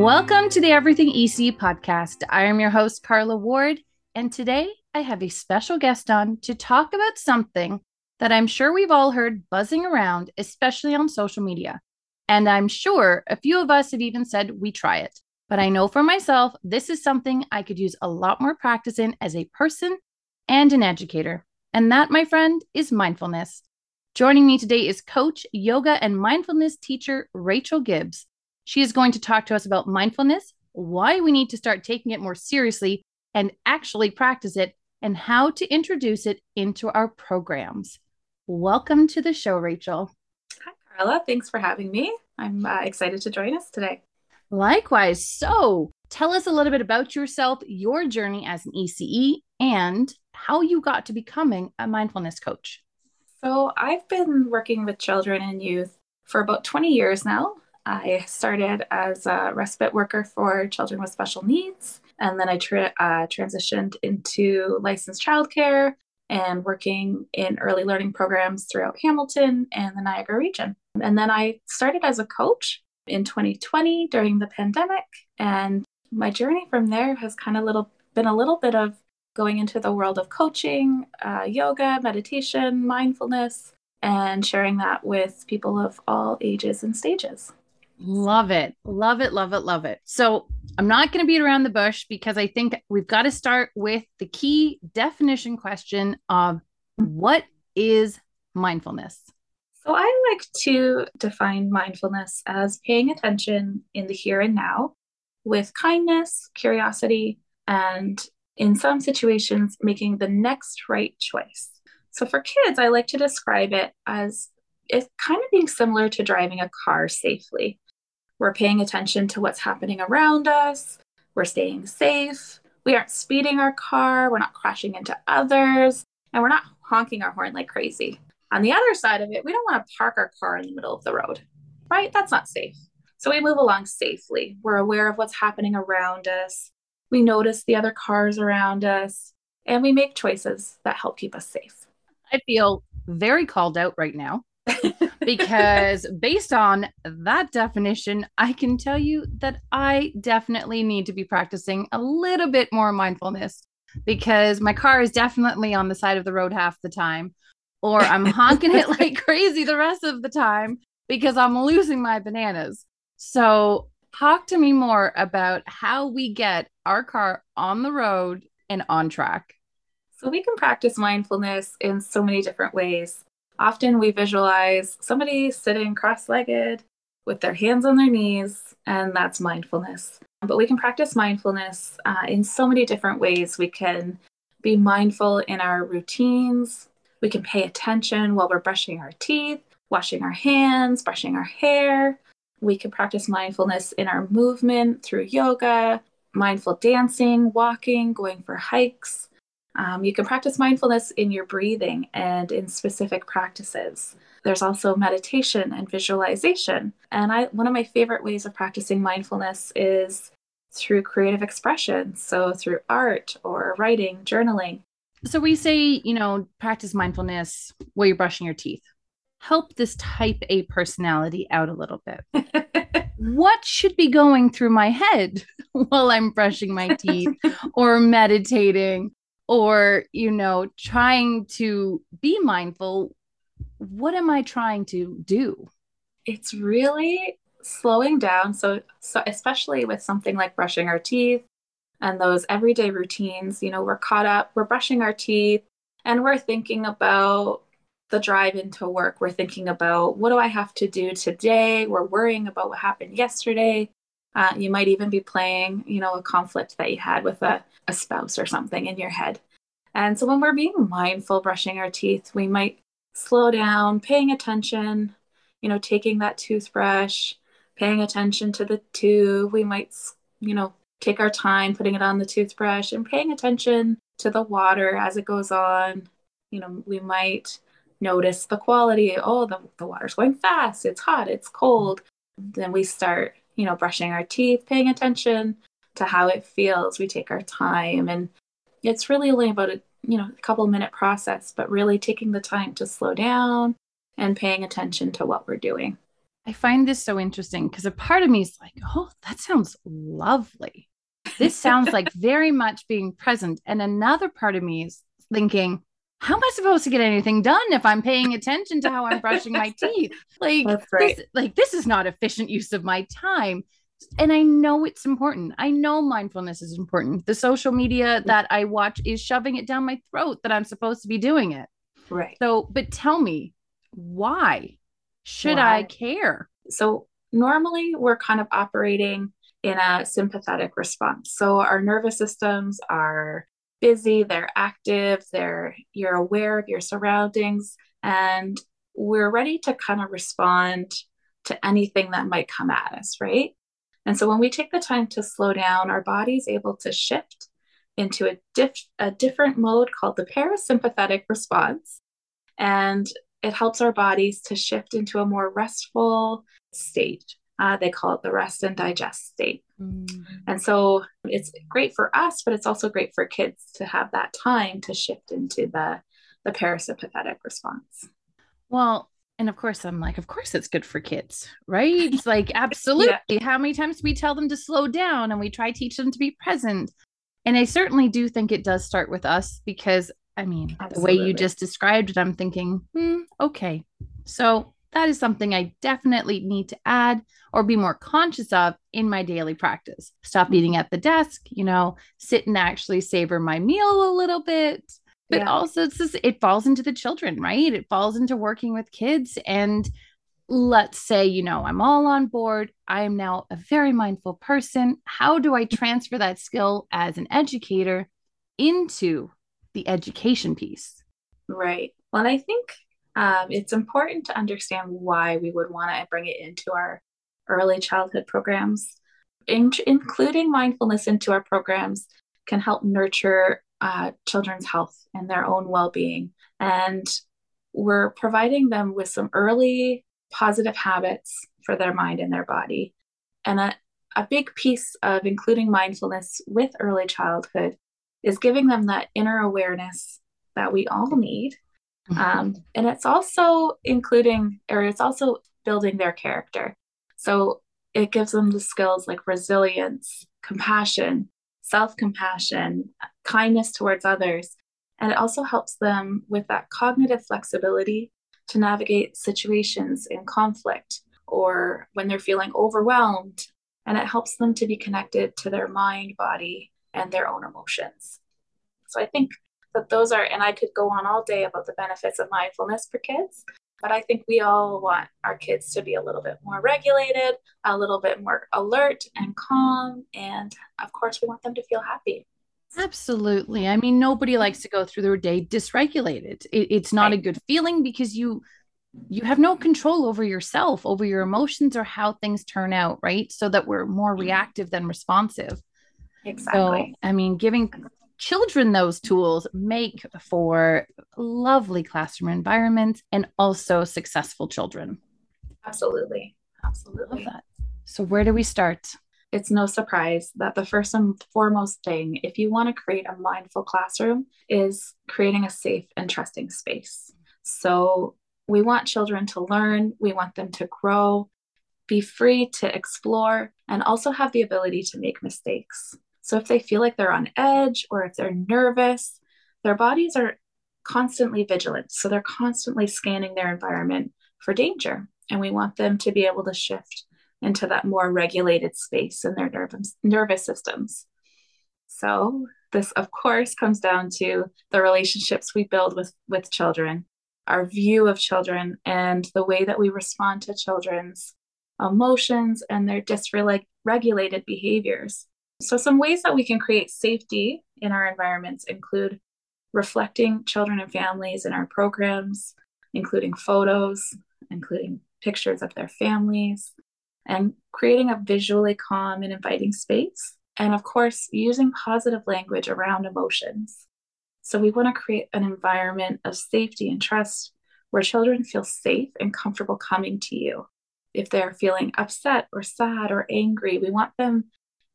Welcome to the Everything ECE podcast. I am your host, Carla Ward, and today I have a special guest on to talk about something that I'm sure we've all heard buzzing around, especially on social media. And I'm sure a few of us have even said we try it. But I know for myself, this is something I could use a lot more practice in as a person and an educator. And that, my friend, is mindfulness. Joining me today is coach, yoga, and mindfulness teacher Rachelle Gibbs. She is going to talk to us about mindfulness, why we need to start taking it more seriously and actually practice it, and how to introduce it into our programs. Welcome to the show, Rachelle. Hi, Carla. Thanks for having me. I'm uh, excited to join us today. Likewise. So, tell us a little bit about yourself, your journey as an ECE, and how you got to becoming a mindfulness coach. So, I've been working with children and youth for about 20 years now. I started as a respite worker for children with special needs, and then I tra- uh, transitioned into licensed childcare and working in early learning programs throughout Hamilton and the Niagara region. And then I started as a coach in 2020 during the pandemic, and my journey from there has kind of little been a little bit of going into the world of coaching, uh, yoga, meditation, mindfulness, and sharing that with people of all ages and stages. Love it. Love it. Love it. Love it. So I'm not going to beat around the bush because I think we've got to start with the key definition question of what is mindfulness? So I like to define mindfulness as paying attention in the here and now with kindness, curiosity, and in some situations, making the next right choice. So for kids, I like to describe it as it's kind of being similar to driving a car safely. We're paying attention to what's happening around us. We're staying safe. We aren't speeding our car. We're not crashing into others. And we're not honking our horn like crazy. On the other side of it, we don't want to park our car in the middle of the road, right? That's not safe. So we move along safely. We're aware of what's happening around us. We notice the other cars around us and we make choices that help keep us safe. I feel very called out right now because based on that definition, I can tell you that I definitely need to be practicing a little bit more mindfulness because my car is definitely on the side of the road half the time, or I'm honking it like crazy the rest of the time because I'm losing my bananas. So, talk to me more about how we get our car on the road and on track. So, we can practice mindfulness in so many different ways. Often we visualize somebody sitting cross legged with their hands on their knees, and that's mindfulness. But we can practice mindfulness uh, in so many different ways. We can be mindful in our routines, we can pay attention while we're brushing our teeth, washing our hands, brushing our hair. We can practice mindfulness in our movement through yoga, mindful dancing, walking, going for hikes. Um, you can practice mindfulness in your breathing and in specific practices. There's also meditation and visualization. And I, one of my favorite ways of practicing mindfulness is through creative expression. So through art or writing, journaling. So we say, you know, practice mindfulness while you're brushing your teeth. Help this type A personality out a little bit. what should be going through my head while I'm brushing my teeth or meditating or you know trying to be mindful what am i trying to do? It's really slowing down. So, so especially with something like brushing our teeth and those everyday routines you know we're caught up we're brushing our teeth and we're thinking about the drive into work. We're thinking about what do i have to do today? We're worrying about what happened yesterday uh, you might even be playing, you know, a conflict that you had with a, a spouse or something in your head. And so when we're being mindful, brushing our teeth, we might slow down, paying attention, you know, taking that toothbrush, paying attention to the tube. We might, you know, take our time putting it on the toothbrush and paying attention to the water as it goes on. You know, we might notice the quality. Oh, the, the water's going fast, it's hot, it's cold. Then we start you know, brushing our teeth, paying attention to how it feels. We take our time and it's really only about a you know a couple minute process, but really taking the time to slow down and paying attention to what we're doing. I find this so interesting because a part of me is like, oh, that sounds lovely. This sounds like very much being present. And another part of me is thinking, how am I supposed to get anything done if I'm paying attention to how I'm brushing my teeth? Like, right. this, like this is not efficient use of my time. And I know it's important. I know mindfulness is important. The social media that I watch is shoving it down my throat that I'm supposed to be doing it. Right. So, but tell me, why should why? I care? So, normally we're kind of operating in a sympathetic response. So, our nervous systems are busy, they're active, they're you're aware of your surroundings and we're ready to kind of respond to anything that might come at us, right? And so when we take the time to slow down, our body's able to shift into a, diff- a different mode called the parasympathetic response. And it helps our bodies to shift into a more restful state. Uh, they call it the rest and digest state. Mm. And so it's great for us, but it's also great for kids to have that time to shift into the, the parasympathetic response. Well, and of course, I'm like, of course, it's good for kids, right? It's like, absolutely. yeah. How many times we tell them to slow down and we try teach them to be present? And I certainly do think it does start with us because, I mean, absolutely. the way you just described it, I'm thinking, hmm, okay. So that is something I definitely need to add or be more conscious of in my daily practice. Stop mm-hmm. eating at the desk, you know, sit and actually savor my meal a little bit. But yeah. also it's just, it falls into the children, right? It falls into working with kids and let's say, you know, I'm all on board. I am now a very mindful person. How do I transfer that skill as an educator into the education piece? Right. Well, I think um, it's important to understand why we would want to bring it into our early childhood programs. In- including mindfulness into our programs can help nurture uh, children's health and their own well being. And we're providing them with some early positive habits for their mind and their body. And a, a big piece of including mindfulness with early childhood is giving them that inner awareness that we all need Mm-hmm. Um, and it's also including, or it's also building their character. So it gives them the skills like resilience, compassion, self compassion, kindness towards others. And it also helps them with that cognitive flexibility to navigate situations in conflict or when they're feeling overwhelmed. And it helps them to be connected to their mind, body, and their own emotions. So I think that those are, and I could go on all day about the benefits of mindfulness for kids, but I think we all want our kids to be a little bit more regulated, a little bit more alert and calm. And of course, we want them to feel happy. Absolutely. I mean, nobody likes to go through their day dysregulated. It, it's not right. a good feeling because you you have no control over yourself, over your emotions or how things turn out, right? So that we're more mm-hmm. reactive than responsive. Exactly. So, I mean, giving children those tools make for lovely classroom environments and also successful children. Absolutely. Absolutely. So, where do we start? It's no surprise that the first and foremost thing, if you want to create a mindful classroom, is creating a safe and trusting space. So, we want children to learn, we want them to grow, be free to explore, and also have the ability to make mistakes. So if they feel like they're on edge or if they're nervous, their bodies are constantly vigilant. So they're constantly scanning their environment for danger. And we want them to be able to shift into that more regulated space in their nervous, nervous systems. So this, of course, comes down to the relationships we build with, with children, our view of children, and the way that we respond to children's emotions and their dysregulated behaviors. So, some ways that we can create safety in our environments include reflecting children and families in our programs, including photos, including pictures of their families, and creating a visually calm and inviting space. And of course, using positive language around emotions. So, we want to create an environment of safety and trust where children feel safe and comfortable coming to you. If they're feeling upset or sad or angry, we want them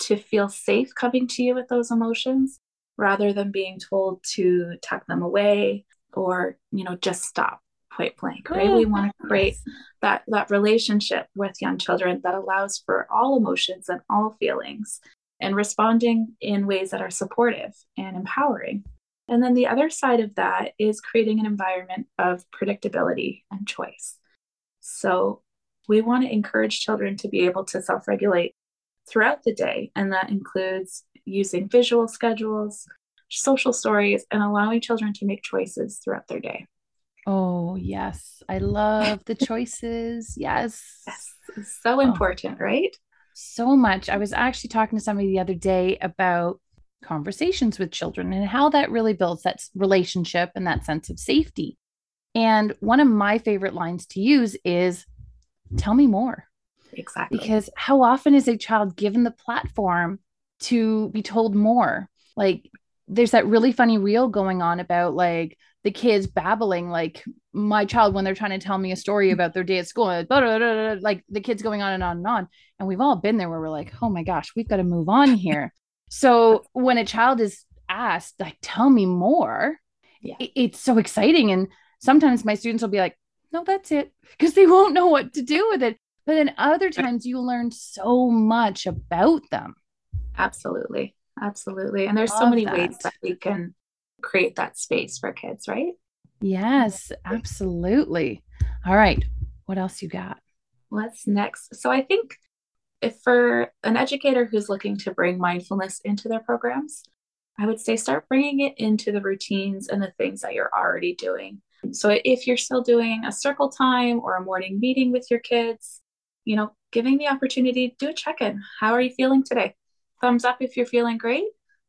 to feel safe coming to you with those emotions rather than being told to tuck them away or, you know, just stop. point blank, right? Oh, we want to create that that relationship with young children that allows for all emotions and all feelings and responding in ways that are supportive and empowering. And then the other side of that is creating an environment of predictability and choice. So we want to encourage children to be able to self regulate throughout the day. And that includes using visual schedules, social stories, and allowing children to make choices throughout their day. Oh, yes. I love the choices. Yes. Yes. So oh. important, oh, right? So much. I was actually talking to somebody the other day about conversations with children and how that really builds that relationship and that sense of safety. And one of my favorite lines to use is tell me more. Exactly. Because how often is a child given the platform to be told more? Like there's that really funny reel going on about like the kids babbling like my child when they're trying to tell me a story mm. about their day at school blah, blah, blah, like the kids going on and on and on and we've all been there where we're like oh my gosh we've got to move on here so when a child is asked like tell me more yeah. it, it's so exciting and sometimes my students will be like no that's it because they won't know what to do with it but then other times you learn so much about them. Absolutely. Absolutely. And there's so many that. ways that we can create that space for kids right? Yes absolutely. All right. What else you got? What's next? So i think if for an educator who's looking to bring mindfulness into their programs i would say start bringing it into the routines and the things that you're already doing. So if you're still doing a circle time or a morning meeting with your kids you know giving the opportunity to do a check-in how are you feeling today thumbs up if you're feeling great,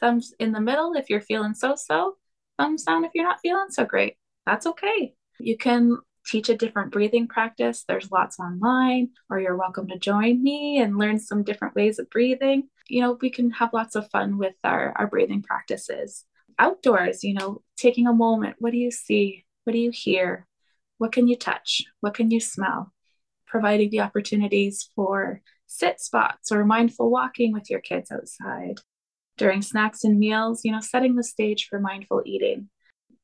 thumbs in the middle if you're feeling so so, thumbs down if you're not feeling so great. That's okay. You can teach a different breathing practice. There's lots online, or you're welcome to join me and learn some different ways of breathing. You know, we can have lots of fun with our, our breathing practices. Outdoors, you know, taking a moment. What do you see? What do you hear? What can you touch? What can you smell? Providing the opportunities for sit spots or mindful walking with your kids outside. During snacks and meals, you know, setting the stage for mindful eating.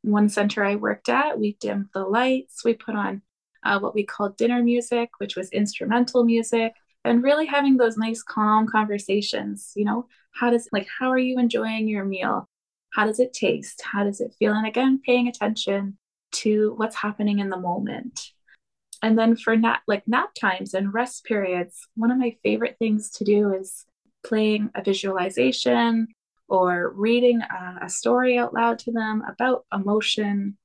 One center I worked at, we dimmed the lights, we put on uh, what we called dinner music, which was instrumental music, and really having those nice, calm conversations. You know, how does, like, how are you enjoying your meal? How does it taste? How does it feel? And again, paying attention to what's happening in the moment. And then for nap like nap times and rest periods, one of my favorite things to do is playing a visualization or reading a, a story out loud to them about emotion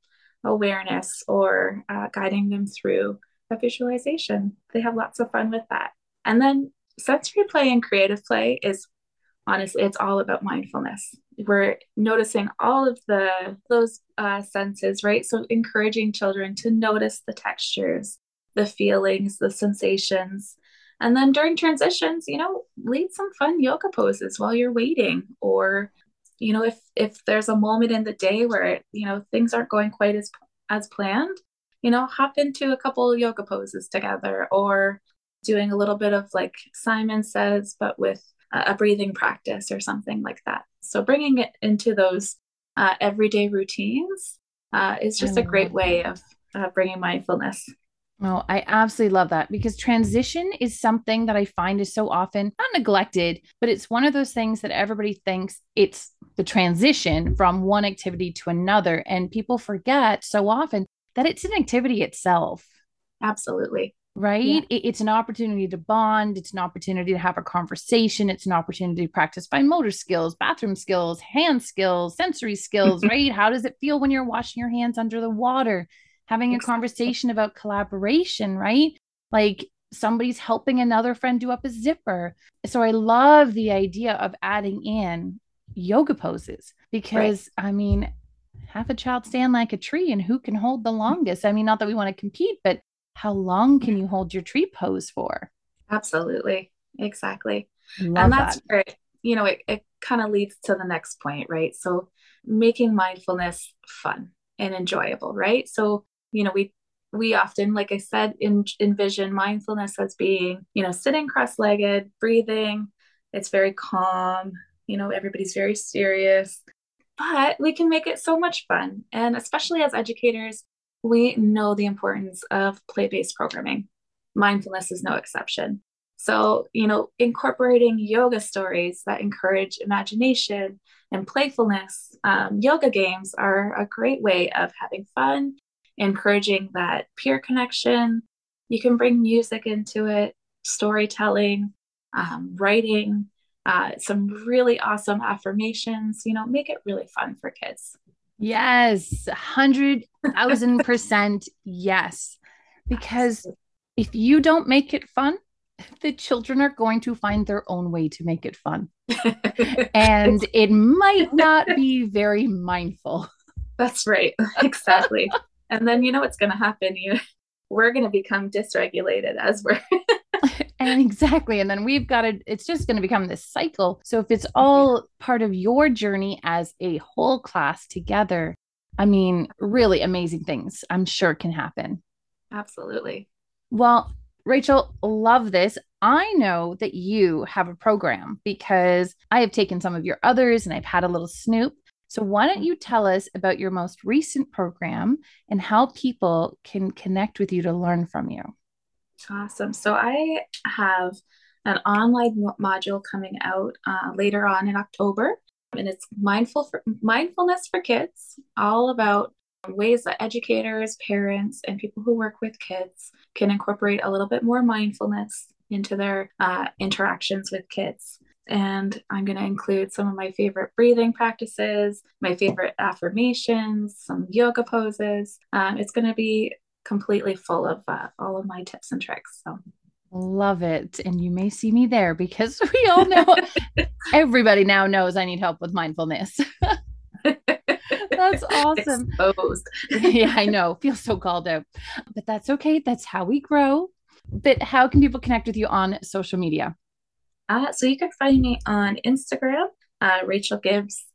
awareness or uh, guiding them through a visualization. They have lots of fun with that. And then sensory play and creative play is honestly it's all about mindfulness we're noticing all of the those uh, senses right so encouraging children to notice the textures the feelings, the sensations. And then during transitions, you know, lead some fun yoga poses while you're waiting or you know, if if there's a moment in the day where, you know, things aren't going quite as as planned, you know, hop into a couple yoga poses together or doing a little bit of like Simon says but with a breathing practice or something like that. So bringing it into those uh, everyday routines uh, is just a great way of uh, bringing mindfulness. Oh, I absolutely love that because transition is something that I find is so often not neglected, but it's one of those things that everybody thinks it's the transition from one activity to another. And people forget so often that it's an activity itself. Absolutely. Right? Yeah. it's an opportunity to bond. It's an opportunity to have a conversation. It's an opportunity to practice fine motor skills, bathroom skills, hand skills, sensory skills, right? How does it feel when you're washing your hands under the water? Having a conversation about collaboration, right? Like somebody's helping another friend do up a zipper. So I love the idea of adding in yoga poses because right. I mean, have a child stand like a tree and who can hold the longest? I mean, not that we want to compete, but how long can you hold your tree pose for? Absolutely. Exactly. Love and that's that. where, you know, it, it kind of leads to the next point, right? So making mindfulness fun and enjoyable, right? So you know we we often like i said in, envision mindfulness as being you know sitting cross-legged breathing it's very calm you know everybody's very serious but we can make it so much fun and especially as educators we know the importance of play based programming. Mindfulness is no exception. So, you know, incorporating yoga stories that encourage imagination and playfulness, um, yoga games are a great way of having fun, encouraging that peer connection. You can bring music into it, storytelling, um, writing, uh, some really awesome affirmations, you know, make it really fun for kids. Yes, 100,000% yes. Because if you don't make it fun, the children are going to find their own way to make it fun. and it might not be very mindful. That's right. Exactly. And then you know what's going to happen? You we're going to become dysregulated as we're and exactly and then we've got to it's just going to become this cycle so if it's all part of your journey as a whole class together i mean really amazing things i'm sure can happen absolutely well Rachelle, love this. I know that you have a program because I have taken some of your others and I've had a little snoop. So, why don't you tell us about your most recent program and how people can connect with you to learn from you? Awesome. So, I have an online module coming out uh, later on in October, and it's mindful for mindfulness for kids, all about ways that educators, parents, and people who work with kids can incorporate a little bit more mindfulness into their uh, interactions with kids. And I'm going to include some of my favorite breathing practices, my favorite affirmations, some yoga poses. Um, it's going to be completely full of uh, all of my tips and tricks. So Love it. And you may see me there because we all know everybody now knows I need help with mindfulness. That's awesome. Yeah, I know. Feel so called out. But that's okay. That's how we grow. But how can people connect with you on social media? Uh, so you can find me on Instagram, uh, Rachelle Gibbs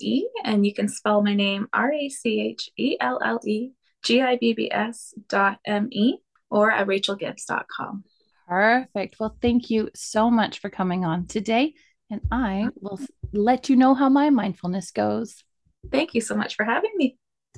me and you can spell my name R A C H E L L E G I B B S dot M E or at rachellegibbs.com. Perfect. Well, thank you so much for coming on today. And I will let you know how my mindfulness goes. Thank you so much for having me.